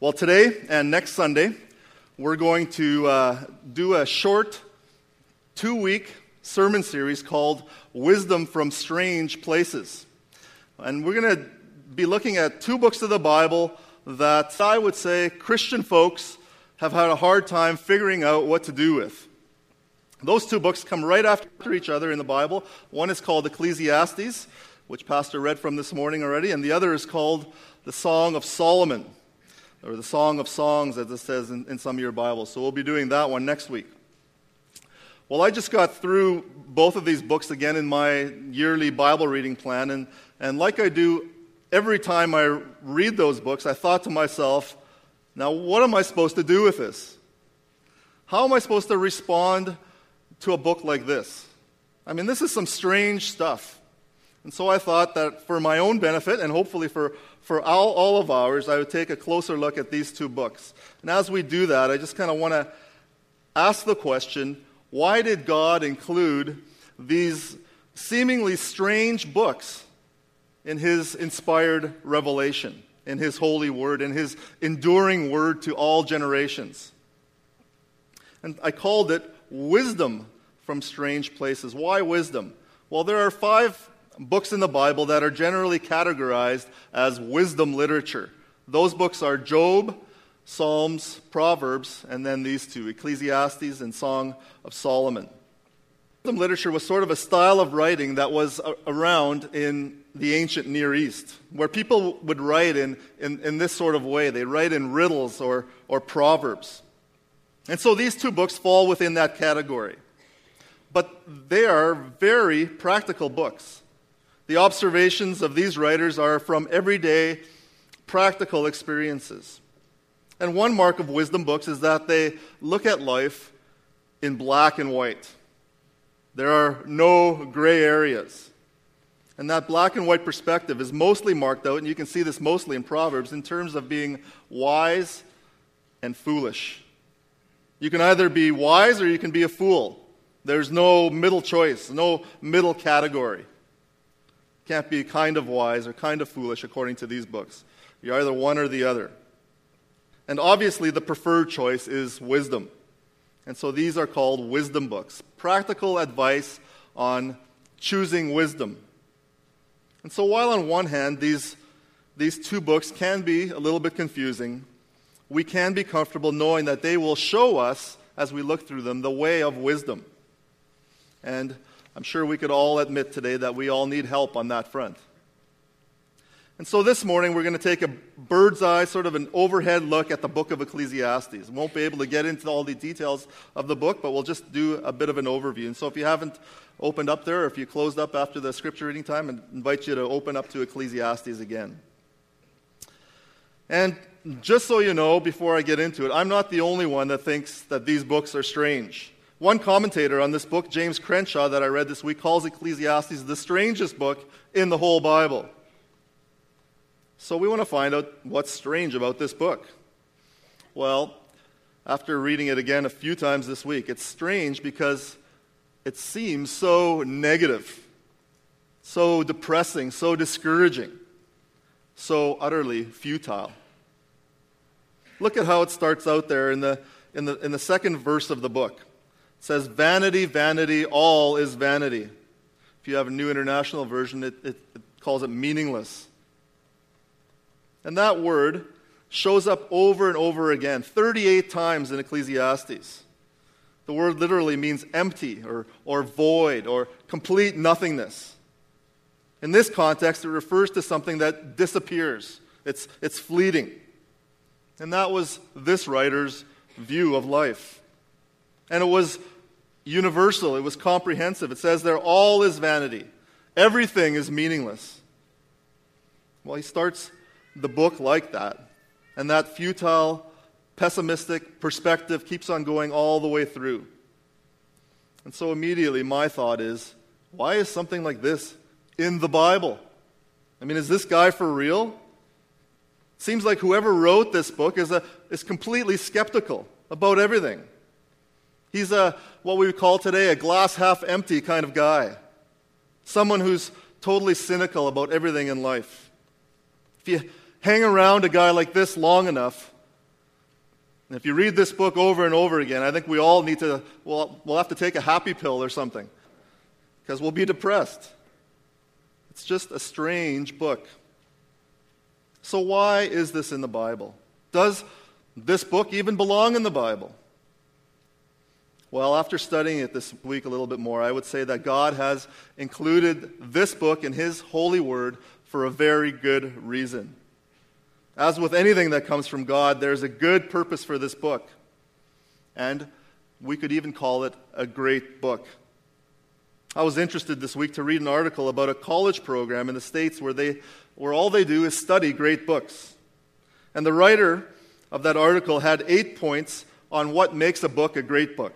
Well, today and next Sunday, we're going to uh, do a short two week sermon series called Wisdom from Strange Places. And we're going to be looking at two books of the Bible that I would say Christian folks have had a hard time figuring out what to do with. Those two books come right after each other in the Bible. One is called Ecclesiastes, which Pastor read from this morning already, and the other is called the Song of Solomon or the Song of Songs, as it says in, in some of your Bibles. So we'll be doing that one next week. Well, I just got through both of these books again in my yearly Bible reading plan, and, and like I do every time I read those books, I thought to myself, now what am I supposed to do with this? How am I supposed to respond to a book like this? I mean, this is some strange stuff. And so I thought that for my own benefit and hopefully for for all, all of ours, I would take a closer look at these two books. And as we do that, I just kind of want to ask the question why did God include these seemingly strange books in His inspired revelation, in His holy word, in His enduring word to all generations? And I called it Wisdom from Strange Places. Why wisdom? Well, there are five books in the Bible that are generally categorized as wisdom literature. Those books are Job, Psalms, Proverbs, and then these two Ecclesiastes and Song of Solomon. Wisdom literature was sort of a style of writing that was around in the ancient Near East, where people would write in, in, in this sort of way. They write in riddles or, or proverbs. And so these two books fall within that category. But they are very practical books. The observations of these writers are from everyday practical experiences. And one mark of wisdom books is that they look at life in black and white. There are no gray areas. And that black and white perspective is mostly marked out, and you can see this mostly in Proverbs, in terms of being wise and foolish. You can either be wise or you can be a fool. There's no middle choice, no middle category can't be kind of wise or kind of foolish according to these books. You're either one or the other. And obviously, the preferred choice is wisdom. And so these are called wisdom books practical advice on choosing wisdom. And so, while on one hand, these, these two books can be a little bit confusing, we can be comfortable knowing that they will show us, as we look through them, the way of wisdom. And I'm sure we could all admit today that we all need help on that front. And so this morning we're going to take a bird's eye, sort of an overhead look at the book of Ecclesiastes. We won't be able to get into all the details of the book, but we'll just do a bit of an overview. And so if you haven't opened up there, or if you closed up after the scripture reading time, I invite you to open up to Ecclesiastes again. And just so you know, before I get into it, I'm not the only one that thinks that these books are strange. One commentator on this book, James Crenshaw, that I read this week, calls Ecclesiastes the strangest book in the whole Bible. So we want to find out what's strange about this book. Well, after reading it again a few times this week, it's strange because it seems so negative, so depressing, so discouraging, so utterly futile. Look at how it starts out there in the, in the, in the second verse of the book. Says, Vanity, vanity, all is vanity. If you have a new international version, it, it, it calls it meaningless. And that word shows up over and over again, 38 times in Ecclesiastes. The word literally means empty or, or void or complete nothingness. In this context, it refers to something that disappears, it's, it's fleeting. And that was this writer's view of life. And it was universal, it was comprehensive. It says there, all is vanity, everything is meaningless. Well, he starts the book like that. And that futile, pessimistic perspective keeps on going all the way through. And so immediately my thought is why is something like this in the Bible? I mean, is this guy for real? Seems like whoever wrote this book is, a, is completely skeptical about everything. He's a, what we would call today a glass half empty kind of guy. Someone who's totally cynical about everything in life. If you hang around a guy like this long enough, And if you read this book over and over again, I think we all need to, well, we'll have to take a happy pill or something because we'll be depressed. It's just a strange book. So, why is this in the Bible? Does this book even belong in the Bible? Well, after studying it this week a little bit more, I would say that God has included this book in His holy word for a very good reason. As with anything that comes from God, there's a good purpose for this book. And we could even call it a great book. I was interested this week to read an article about a college program in the States where, they, where all they do is study great books. And the writer of that article had eight points on what makes a book a great book.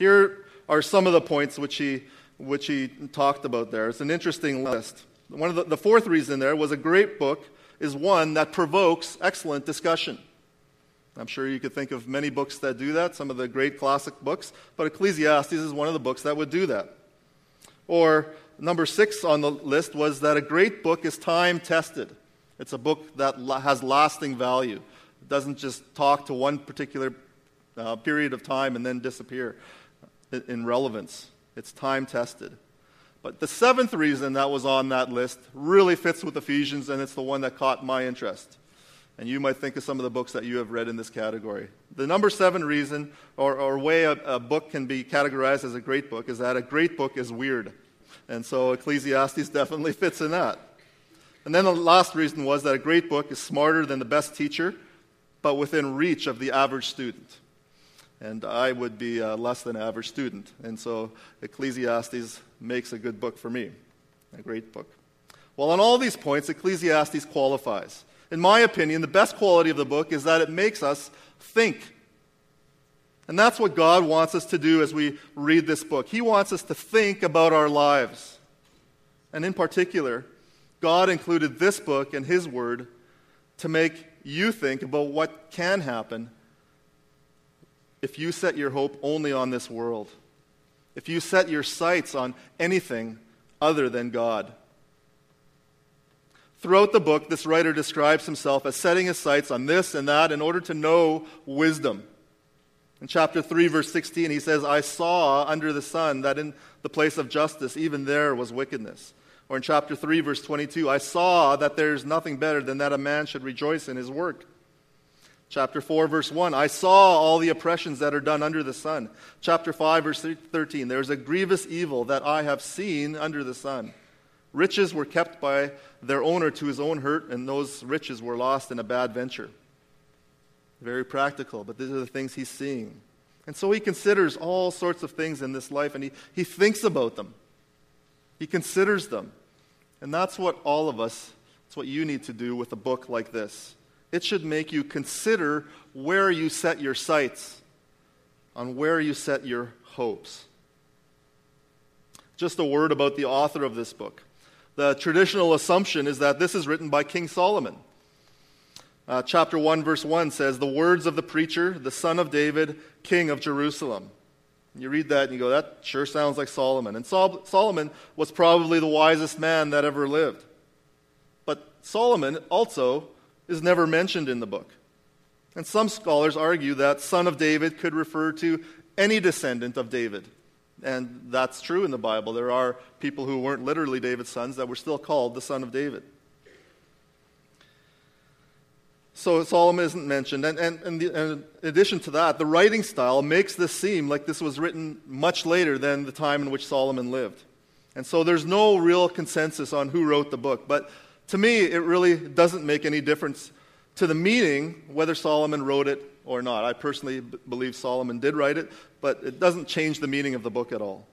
Here are some of the points which he, which he talked about there. It's an interesting list. One of the, the fourth reason there was a great book is one that provokes excellent discussion. I'm sure you could think of many books that do that, some of the great classic books, but Ecclesiastes is one of the books that would do that. Or number six on the list was that a great book is time tested. It's a book that has lasting value. It doesn't just talk to one particular uh, period of time and then disappear in relevance. It's time tested. But the seventh reason that was on that list really fits with Ephesians, and it's the one that caught my interest. And you might think of some of the books that you have read in this category. The number seven reason, or, or way a, a book can be categorized as a great book, is that a great book is weird. And so Ecclesiastes definitely fits in that. And then the last reason was that a great book is smarter than the best teacher, but within reach of the average student and I would be a less than average student. And so Ecclesiastes makes a good book for me, a great book. Well, on all these points, Ecclesiastes qualifies. In my opinion, the best quality of the book is that it makes us think. And that's what God wants us to do as we read this book. He wants us to think about our lives. And in particular, God included this book and His Word to make you think about what can happen if you set your hope only on this world, if you set your sights on anything other than God. Throughout the book, this writer describes himself as setting his sights on this and that in order to know wisdom. In chapter 3, verse 16, he says, I saw under the sun that in the place of justice, even there was wickedness. Or in chapter 3, verse 22, I saw that there's nothing better than that a man should rejoice in his work. Chapter 4, verse 1, I saw all the oppressions that are done under the sun. Chapter 5, verse 13, there is a grievous evil that I have seen under the sun. Riches were kept by their owner to his own hurt, and those riches were lost in a bad venture. Very practical, but these are the things he's seeing. And so he considers all sorts of things in this life, and he, he thinks about them. He considers them. And that's what all of us, that's what you need to do with a book like this. It should make you consider where you set your sights, on where you set your hopes. Just a word about the author of this book. The traditional assumption is that this is written by King Solomon. Uh, chapter 1, verse 1 says, The words of the preacher, the son of David, king of Jerusalem. You read that and you go, That sure sounds like Solomon. And Sol- Solomon was probably the wisest man that ever lived. But Solomon also is never mentioned in the book. And some scholars argue that son of David could refer to any descendant of David. And that's true in the Bible. There are people who weren't literally David's sons that were still called the son of David. So Solomon isn't mentioned. And, and, and, the, and, in addition to that, the writing style makes this seem like this was written much later than the time in which Solomon lived. And so there's no real consensus on who wrote the book. But to me, it really doesn't make any difference to the meaning whether Solomon wrote it or not. I personally b- believe Solomon did write it, but it doesn't change the meaning of the book at all.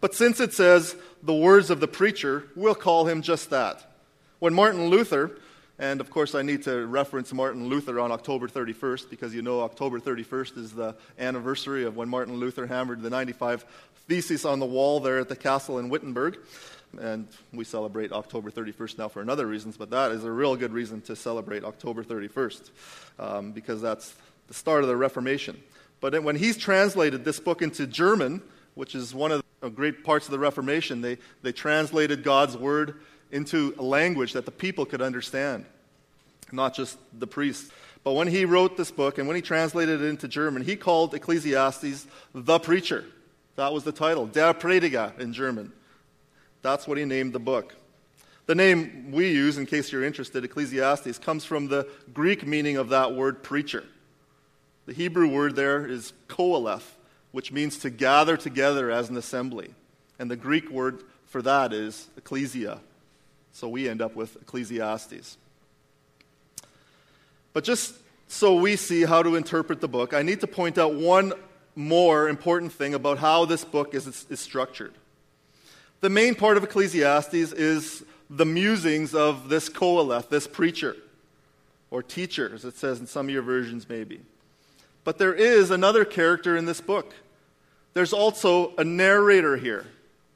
But since it says the words of the preacher, we'll call him just that. When Martin Luther, and of course I need to reference Martin Luther on October 31st because you know October 31st is the anniversary of when Martin Luther hammered the 95 Theses on the wall there at the castle in Wittenberg. And we celebrate October 31st now for another reasons, but that is a real good reason to celebrate October 31st um, because that's the start of the Reformation. But when he's translated this book into German, which is one of the great parts of the Reformation, they, they translated God's word into a language that the people could understand. not just the priests. But when he wrote this book and when he translated it into German, he called Ecclesiastes the preacher. That was the title, Der Prediger in German. That's what he named the book. The name we use, in case you're interested, Ecclesiastes, comes from the Greek meaning of that word preacher. The Hebrew word there is Koheleth, which means to gather together as an assembly. And the Greek word for that is ecclesia. So we end up with Ecclesiastes. But just so we see how to interpret the book, I need to point out one more important thing about how this book is, is structured. The main part of Ecclesiastes is the musings of this Koheleth, this preacher, or teacher, as it says in some of your versions, maybe. But there is another character in this book. There's also a narrator here.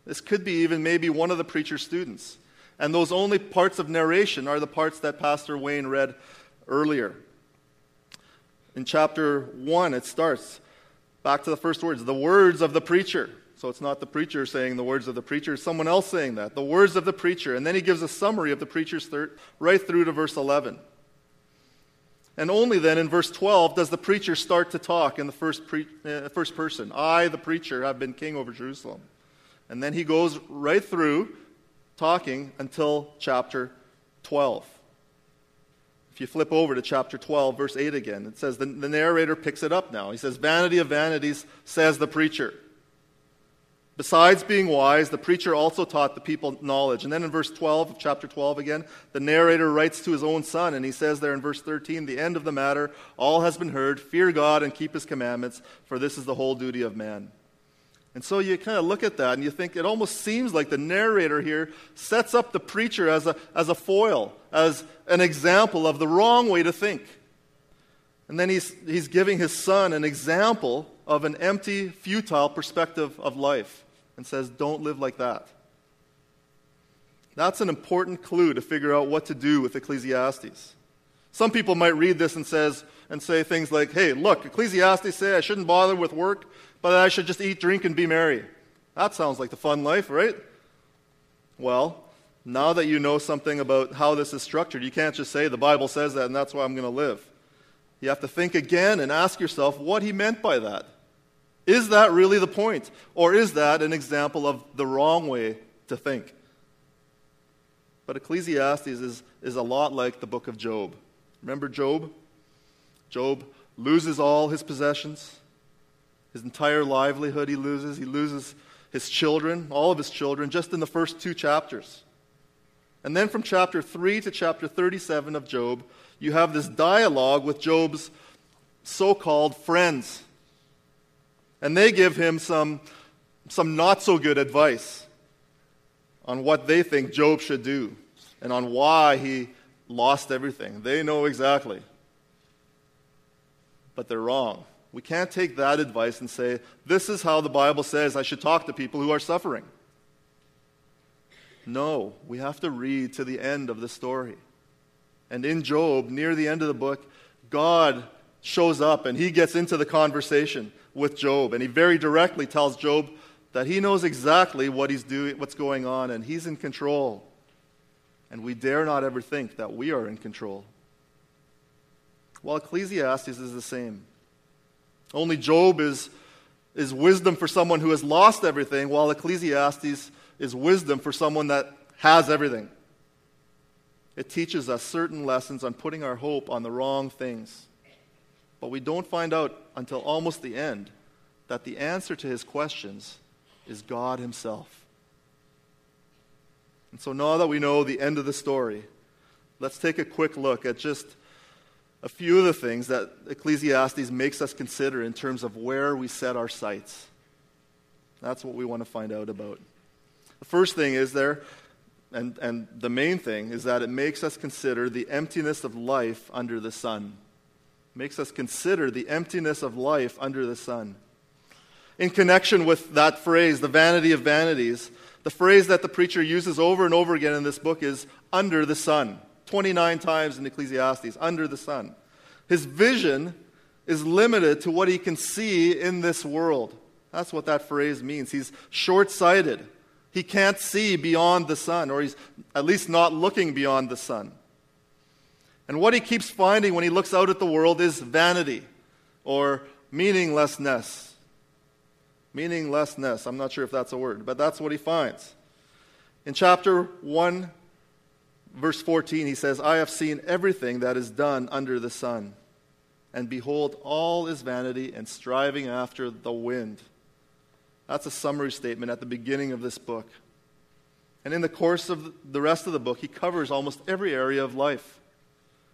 This could be even maybe one of the preacher's students. And those only parts of narration are the parts that Pastor Wayne read earlier. In chapter 1, it starts back to the first words the words of the preacher. So it's not the preacher saying the words of the preacher, it's someone else saying that. The words of the preacher. And then he gives a summary of the preacher's third, right through to verse 11. And only then in verse 12 does the preacher start to talk in the first, pre- uh, first person. I, the preacher, have been king over Jerusalem. And then he goes right through talking until chapter 12. If you flip over to chapter 12, verse 8 again, it says the, the narrator picks it up now. He says, Vanity of vanities, says the preacher. Besides being wise, the preacher also taught the people knowledge. And then in verse 12 of chapter 12 again, the narrator writes to his own son, and he says there in verse 13, The end of the matter, all has been heard. Fear God and keep his commandments, for this is the whole duty of man. And so you kind of look at that and you think it almost seems like the narrator here sets up the preacher as a, as a foil, as an example of the wrong way to think. And then he's, he's giving his son an example of an empty, futile perspective of life and says, Don't live like that. That's an important clue to figure out what to do with Ecclesiastes. Some people might read this and, says, and say things like, Hey, look, Ecclesiastes say I shouldn't bother with work, but I should just eat, drink, and be merry. That sounds like the fun life, right? Well, now that you know something about how this is structured, you can't just say the Bible says that and that's why I'm going to live. You have to think again and ask yourself what he meant by that. Is that really the point? Or is that an example of the wrong way to think? But Ecclesiastes is, is a lot like the book of Job. Remember Job? Job loses all his possessions, his entire livelihood he loses. He loses his children, all of his children, just in the first two chapters. And then from chapter 3 to chapter 37 of Job, you have this dialogue with Job's so called friends. And they give him some, some not so good advice on what they think Job should do and on why he lost everything. They know exactly. But they're wrong. We can't take that advice and say, this is how the Bible says I should talk to people who are suffering. No, we have to read to the end of the story. And in Job, near the end of the book, God shows up and he gets into the conversation with Job. And he very directly tells Job that he knows exactly what he's doing, what's going on, and he's in control. And we dare not ever think that we are in control. Well, Ecclesiastes is the same. Only Job is, is wisdom for someone who has lost everything, while Ecclesiastes is wisdom for someone that has everything. It teaches us certain lessons on putting our hope on the wrong things. But we don't find out until almost the end that the answer to his questions is God Himself. And so now that we know the end of the story, let's take a quick look at just a few of the things that Ecclesiastes makes us consider in terms of where we set our sights. That's what we want to find out about. The first thing is there, and, and the main thing, is that it makes us consider the emptiness of life under the sun makes us consider the emptiness of life under the sun. In connection with that phrase, the vanity of vanities, the phrase that the preacher uses over and over again in this book is under the sun. 29 times in Ecclesiastes, under the sun. His vision is limited to what he can see in this world. That's what that phrase means. He's short sighted. He can't see beyond the sun, or he's at least not looking beyond the sun. And what he keeps finding when he looks out at the world is vanity or meaninglessness. Meaninglessness. I'm not sure if that's a word, but that's what he finds. In chapter 1, verse 14, he says, I have seen everything that is done under the sun, and behold, all is vanity and striving after the wind. That's a summary statement at the beginning of this book. And in the course of the rest of the book, he covers almost every area of life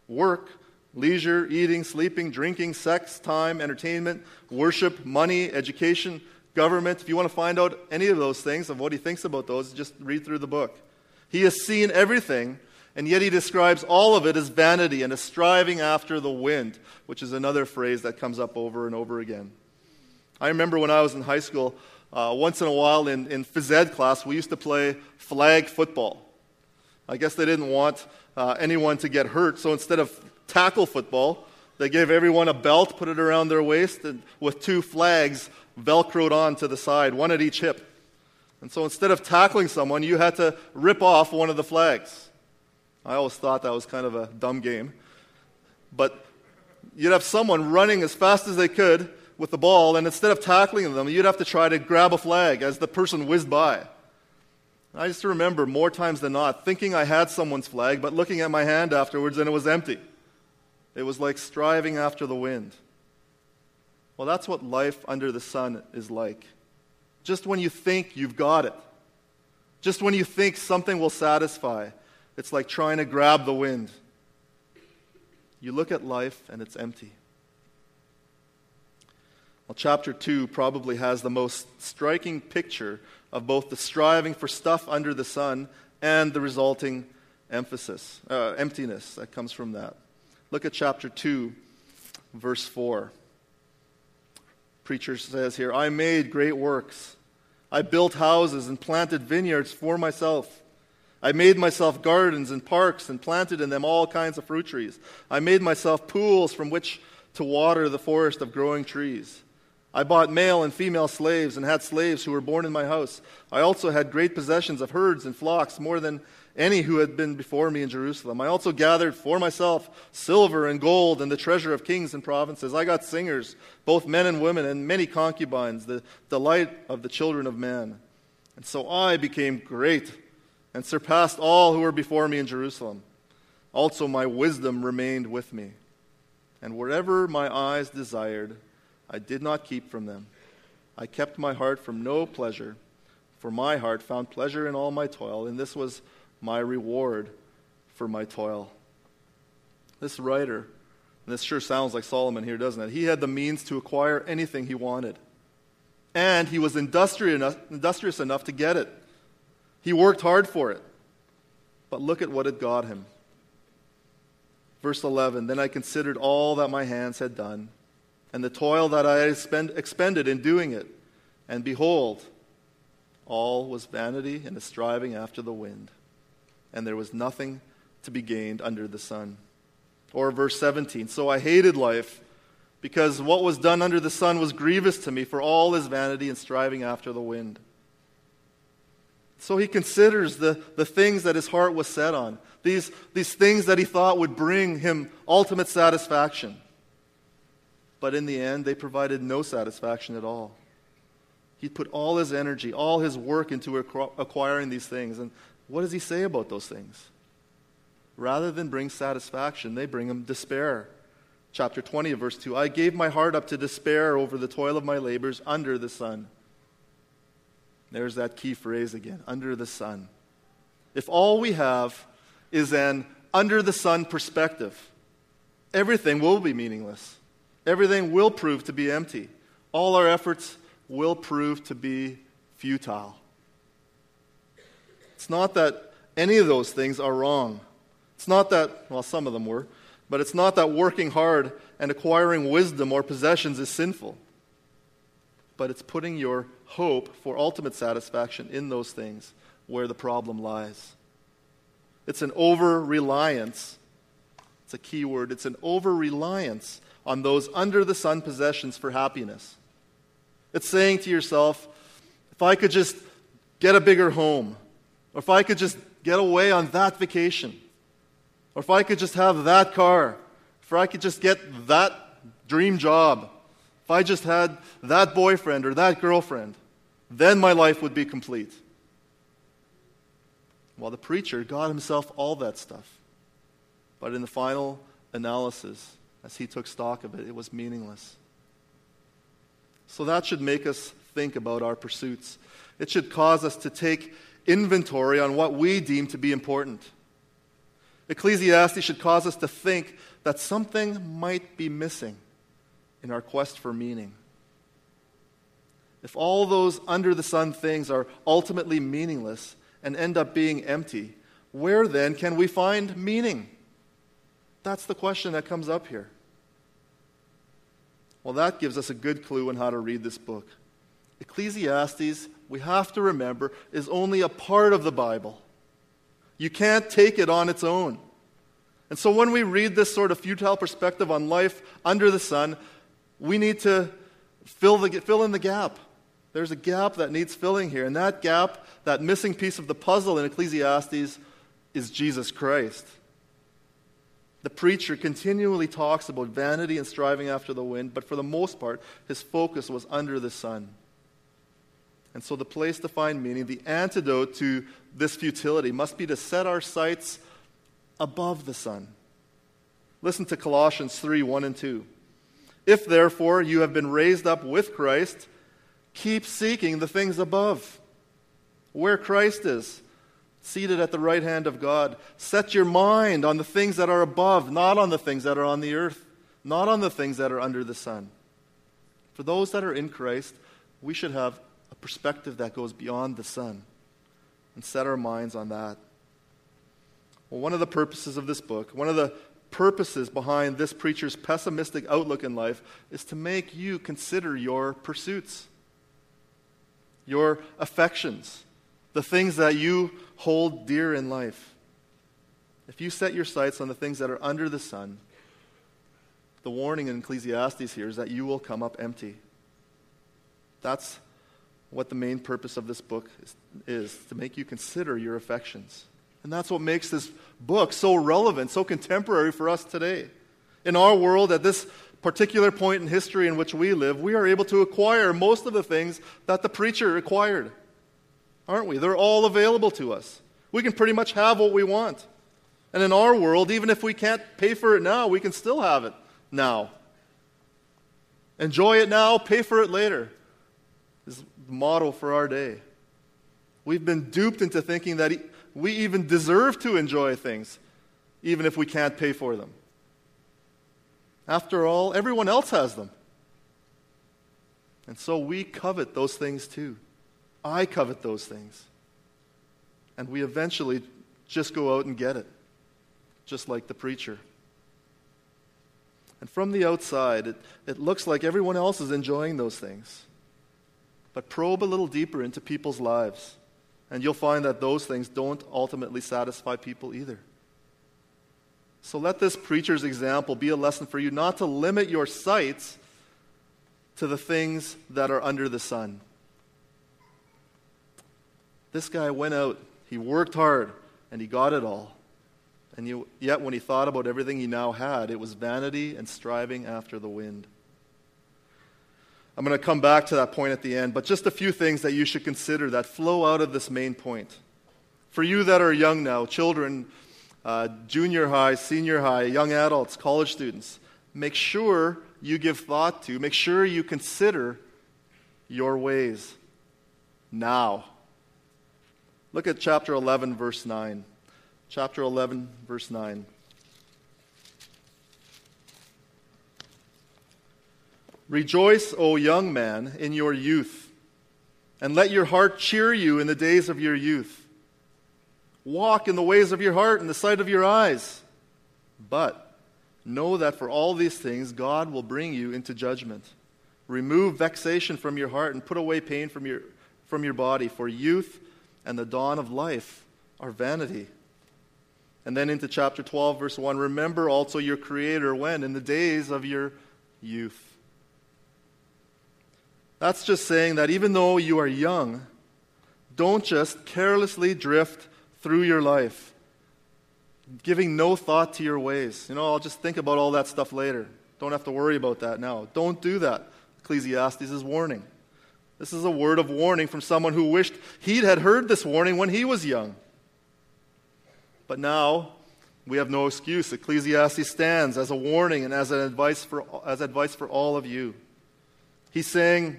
work, leisure, eating, sleeping, drinking, sex, time, entertainment, worship, money, education, government. If you want to find out any of those things, of what he thinks about those, just read through the book. He has seen everything, and yet he describes all of it as vanity and as striving after the wind, which is another phrase that comes up over and over again. I remember when I was in high school, uh, once in a while in, in phys ed class, we used to play flag football. I guess they didn't want uh, anyone to get hurt, so instead of tackle football, they gave everyone a belt, put it around their waist, and with two flags velcroed on to the side, one at each hip. And so instead of tackling someone, you had to rip off one of the flags. I always thought that was kind of a dumb game. But you'd have someone running as fast as they could with the ball, and instead of tackling them, you'd have to try to grab a flag as the person whizzed by. I to remember more times than not thinking I had someone's flag, but looking at my hand afterwards and it was empty. It was like striving after the wind. Well, that's what life under the sun is like. Just when you think you've got it, just when you think something will satisfy, it's like trying to grab the wind. You look at life and it's empty. Well, chapter 2 probably has the most striking picture of both the striving for stuff under the sun and the resulting emphasis, uh, emptiness that comes from that. Look at chapter 2, verse 4 preacher says here I made great works. I built houses and planted vineyards for myself. I made myself gardens and parks and planted in them all kinds of fruit trees. I made myself pools from which to water the forest of growing trees. I bought male and female slaves and had slaves who were born in my house. I also had great possessions of herds and flocks, more than any who had been before me in Jerusalem. I also gathered for myself silver and gold and the treasure of kings and provinces. I got singers, both men and women, and many concubines, the delight of the children of men. And so I became great and surpassed all who were before me in Jerusalem. Also, my wisdom remained with me. And wherever my eyes desired, I did not keep from them. I kept my heart from no pleasure, for my heart found pleasure in all my toil, and this was my reward for my toil. This writer, and this sure sounds like Solomon here, doesn't it? He had the means to acquire anything he wanted. And he was industrious enough, industrious enough to get it. He worked hard for it. But look at what it got him. Verse 11 Then I considered all that my hands had done, and the toil that I had expended in doing it. And behold, all was vanity and a striving after the wind and there was nothing to be gained under the sun. Or verse 17 So I hated life because what was done under the sun was grievous to me, for all is vanity and striving after the wind. So he considers the, the things that his heart was set on, these, these things that he thought would bring him ultimate satisfaction. But in the end, they provided no satisfaction at all. He put all his energy, all his work into acquiring these things. And what does he say about those things? Rather than bring satisfaction, they bring him despair. Chapter 20 verse 2 I gave my heart up to despair over the toil of my labors under the sun. There's that key phrase again under the sun. If all we have is an under the sun perspective, everything will be meaningless. Everything will prove to be empty. All our efforts will prove to be futile. It's not that any of those things are wrong. It's not that, well, some of them were, but it's not that working hard and acquiring wisdom or possessions is sinful. But it's putting your hope for ultimate satisfaction in those things where the problem lies. It's an over reliance. It's a key word. It's an over reliance on those under the sun possessions for happiness. It's saying to yourself, if I could just get a bigger home, or if I could just get away on that vacation, Or if I could just have that car, if I could just get that dream job, if I just had that boyfriend or that girlfriend, then my life would be complete. While the preacher got himself all that stuff. But in the final analysis, as he took stock of it, it was meaningless. So that should make us think about our pursuits. It should cause us to take inventory on what we deem to be important. Ecclesiastes should cause us to think that something might be missing in our quest for meaning. If all those under the sun things are ultimately meaningless and end up being empty, where then can we find meaning? That's the question that comes up here. Well, that gives us a good clue on how to read this book. Ecclesiastes, we have to remember, is only a part of the Bible. You can't take it on its own. And so when we read this sort of futile perspective on life under the sun, we need to fill, the, fill in the gap. There's a gap that needs filling here. And that gap, that missing piece of the puzzle in Ecclesiastes, is Jesus Christ. The preacher continually talks about vanity and striving after the wind, but for the most part, his focus was under the sun. And so, the place to find meaning, the antidote to this futility, must be to set our sights above the sun. Listen to Colossians 3 1 and 2. If therefore you have been raised up with Christ, keep seeking the things above, where Christ is, seated at the right hand of God. Set your mind on the things that are above, not on the things that are on the earth, not on the things that are under the sun. For those that are in Christ, we should have a perspective that goes beyond the sun and set our minds on that. Well, one of the purposes of this book, one of the purposes behind this preacher's pessimistic outlook in life is to make you consider your pursuits, your affections, the things that you hold dear in life. If you set your sights on the things that are under the sun, the warning in Ecclesiastes here is that you will come up empty. That's what the main purpose of this book is, is to make you consider your affections. And that's what makes this book so relevant, so contemporary for us today. In our world, at this particular point in history in which we live, we are able to acquire most of the things that the preacher acquired. Aren't we? They're all available to us. We can pretty much have what we want. And in our world, even if we can't pay for it now, we can still have it now. Enjoy it now, pay for it later, is the model for our day. We've been duped into thinking that we even deserve to enjoy things, even if we can't pay for them. After all, everyone else has them. And so we covet those things too. I covet those things. And we eventually just go out and get it, just like the preacher. And from the outside, it, it looks like everyone else is enjoying those things. But probe a little deeper into people's lives. And you'll find that those things don't ultimately satisfy people either. So let this preacher's example be a lesson for you not to limit your sights to the things that are under the sun. This guy went out, he worked hard, and he got it all. And yet, when he thought about everything he now had, it was vanity and striving after the wind. I'm going to come back to that point at the end, but just a few things that you should consider that flow out of this main point. For you that are young now, children, uh, junior high, senior high, young adults, college students, make sure you give thought to, make sure you consider your ways now. Look at chapter 11, verse 9. Chapter 11, verse 9. Rejoice, O young man, in your youth, and let your heart cheer you in the days of your youth. Walk in the ways of your heart in the sight of your eyes. But know that for all these things, God will bring you into judgment. Remove vexation from your heart and put away pain from your, from your body, for youth and the dawn of life are vanity. And then into chapter 12, verse 1 Remember also your Creator when? In the days of your youth. That's just saying that even though you are young, don't just carelessly drift through your life. giving no thought to your ways. You know, I'll just think about all that stuff later. Don't have to worry about that now. Don't do that. Ecclesiastes is warning. This is a word of warning from someone who wished he had heard this warning when he was young. But now we have no excuse. Ecclesiastes stands as a warning and as an advice for, as advice for all of you. He's saying,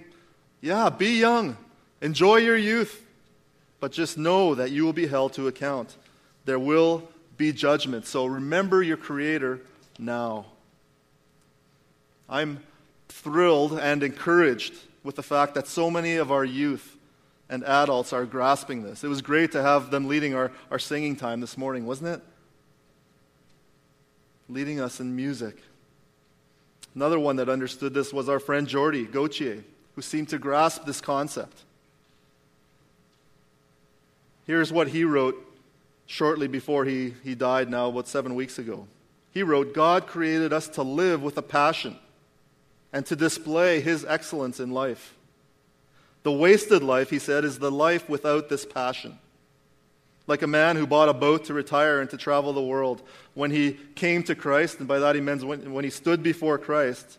Yeah, be young, enjoy your youth, but just know that you will be held to account. There will be judgment. So remember your Creator now. I'm thrilled and encouraged with the fact that so many of our youth and adults are grasping this. It was great to have them leading our, our singing time this morning, wasn't it? Leading us in music. Another one that understood this was our friend Jordy Gauthier, who seemed to grasp this concept. Here's what he wrote shortly before he, he died, now about seven weeks ago. He wrote, God created us to live with a passion and to display his excellence in life. The wasted life, he said, is the life without this passion. Like a man who bought a boat to retire and to travel the world. When he came to Christ, and by that he means when, when he stood before Christ,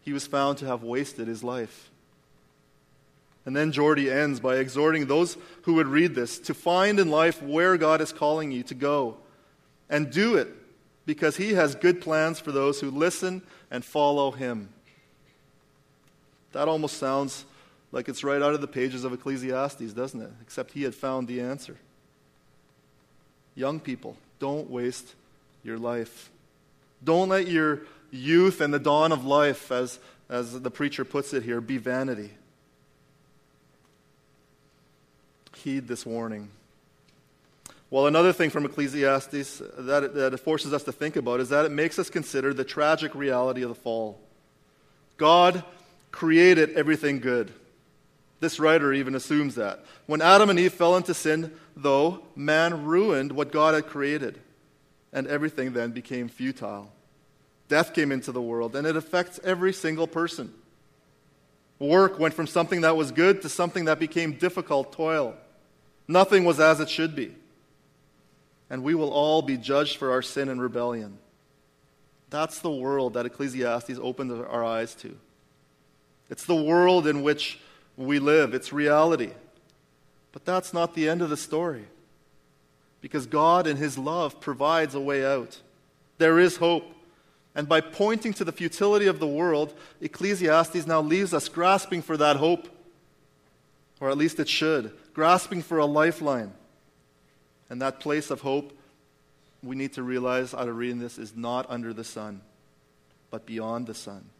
he was found to have wasted his life. And then Jordy ends by exhorting those who would read this to find in life where God is calling you to go and do it because he has good plans for those who listen and follow him. That almost sounds like it's right out of the pages of Ecclesiastes, doesn't it? Except he had found the answer. Young people, don't waste your life. Don't let your youth and the dawn of life, as, as the preacher puts it here, be vanity. Heed this warning. Well, another thing from Ecclesiastes that it, that it forces us to think about is that it makes us consider the tragic reality of the fall. God created everything good. This writer even assumes that. When Adam and Eve fell into sin, though, man ruined what God had created, and everything then became futile. Death came into the world, and it affects every single person. Work went from something that was good to something that became difficult toil. Nothing was as it should be. And we will all be judged for our sin and rebellion. That's the world that Ecclesiastes opened our eyes to. It's the world in which we live, it's reality. But that's not the end of the story. Because God, in His love, provides a way out. There is hope. And by pointing to the futility of the world, Ecclesiastes now leaves us grasping for that hope. Or at least it should, grasping for a lifeline. And that place of hope, we need to realize out of reading this, is not under the sun, but beyond the sun.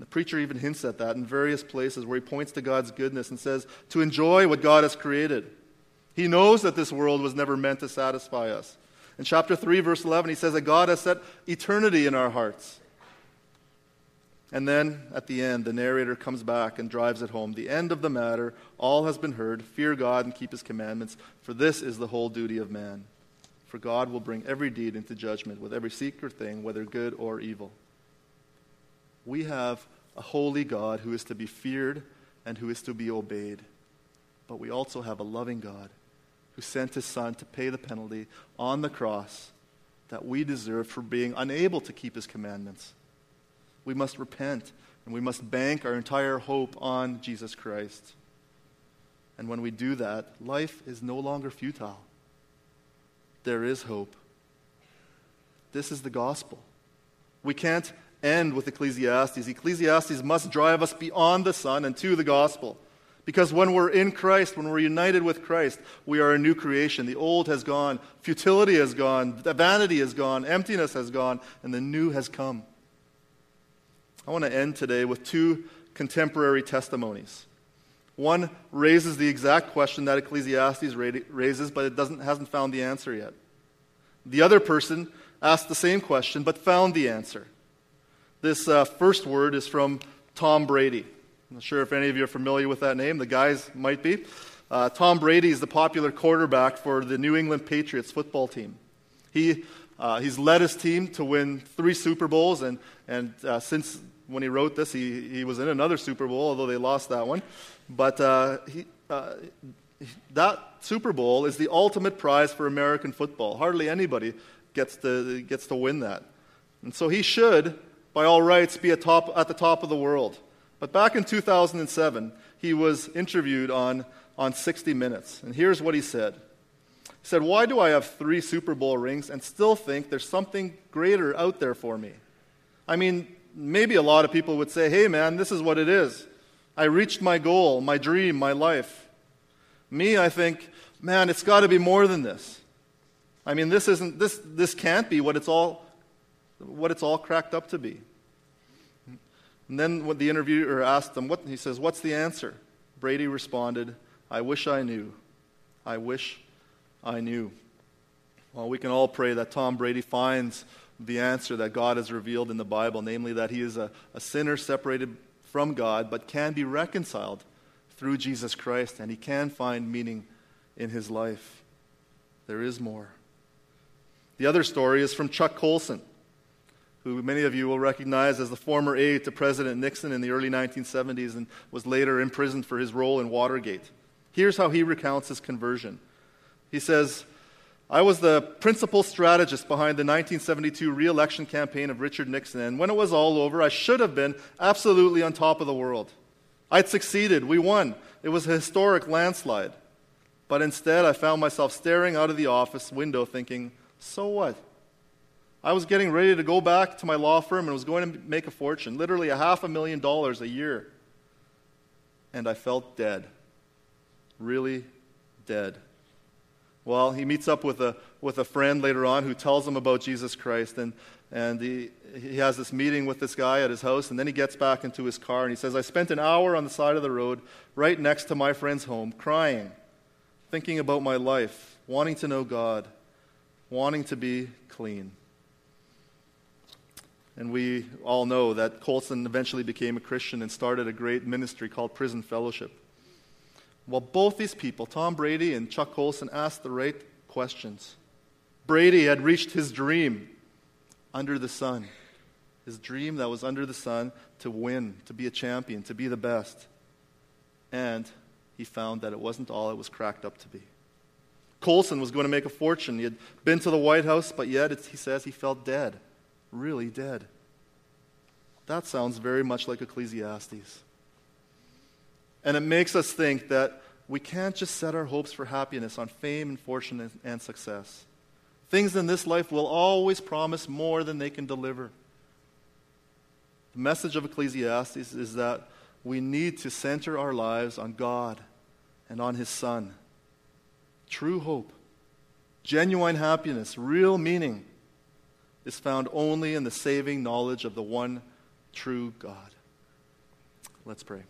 The preacher even hints at that in various places where he points to God's goodness and says to enjoy what God has created. He knows that this world was never meant to satisfy us. In chapter 3, verse 11, he says that God has set eternity in our hearts. And then at the end, the narrator comes back and drives it home. The end of the matter, all has been heard. Fear God and keep his commandments, for this is the whole duty of man. For God will bring every deed into judgment with every secret thing, whether good or evil. We have a holy God who is to be feared and who is to be obeyed. But we also have a loving God who sent his Son to pay the penalty on the cross that we deserve for being unable to keep his commandments. We must repent and we must bank our entire hope on Jesus Christ. And when we do that, life is no longer futile. There is hope. This is the gospel. We can't end with Ecclesiastes. Ecclesiastes must drive us beyond the sun and to the gospel. Because when we're in Christ, when we're united with Christ, we are a new creation. The old has gone, futility has gone, vanity has gone, emptiness has gone, and the new has come. I want to end today with two contemporary testimonies. One raises the exact question that Ecclesiastes raises, but it doesn't, hasn't found the answer yet. The other person asked the same question, but found the answer. This uh, first word is from Tom Brady. I'm not sure if any of you are familiar with that name. The guys might be. Uh, Tom Brady is the popular quarterback for the New England Patriots football team. He, uh, he's led his team to win three Super Bowls, and, and uh, since when he wrote this, he, he was in another Super Bowl, although they lost that one. But uh, he, uh, that Super Bowl is the ultimate prize for American football. Hardly anybody gets to, gets to win that. And so he should, by all rights, be at, the top of the world. But back in 2007, he was interviewed on, on 60 Minutes. And here's what he said He said, Why do I have three Super Bowl rings and still think there's something greater out there for me? I mean, maybe a lot of people would say, Hey, man, this is what it is. I reached my goal, my dream, my life. Me, I think, man, it's got to be more than this. I mean, this isn't this this can't be what it's all what it's all cracked up to be. And then when the interviewer asked him, what, he says, What's the answer? Brady responded, I wish I knew. I wish I knew. Well, we can all pray that Tom Brady finds the answer that God has revealed in the Bible, namely that he is a, a sinner separated from God, but can be reconciled through Jesus Christ, and he can find meaning in his life. There is more. The other story is from Chuck Colson who many of you will recognize as the former aide to President Nixon in the early 1970s and was later imprisoned for his role in Watergate. Here's how he recounts his conversion. He says, I was the principal strategist behind the 1972 re election campaign of Richard Nixon, and when it was all over, I should have been absolutely on top of the world. I'd succeeded. We won. It was a historic landslide. But instead, I found myself staring out of the office window thinking, so what? I was getting ready to go back to my law firm and was going to make a fortune, literally a half a million dollars a year. And I felt dead. Really dead. Well, he meets up with a, with a friend later on who tells him about Jesus Christ. And, and he, he has this meeting with this guy at his house. And then he gets back into his car and he says, I spent an hour on the side of the road right next to my friend's home, crying, thinking about my life, wanting to know God, wanting to be clean. And we all know that Colson eventually became a Christian and started a great ministry called Prison Fellowship. Well, both these people, Tom Brady and Chuck Colson, asked the right questions. Brady had reached his dream under the sun, his dream that was under the sun to win, to be a champion, to be the best. And he found that it wasn't all it was cracked up to be. Colson was going to make a fortune. He had been to the White House, but yet he says he felt dead really dead. That sounds very much like Ecclesiastes. And it makes us think that we can't just set our hopes for happiness on fame and fortune and, success. Things in this life will always promise more than they can deliver. The message of Ecclesiastes is that we need to center our lives on God and on His Son. True hope, genuine happiness, real meaning is found only in the saving knowledge of the one true God. Let's pray.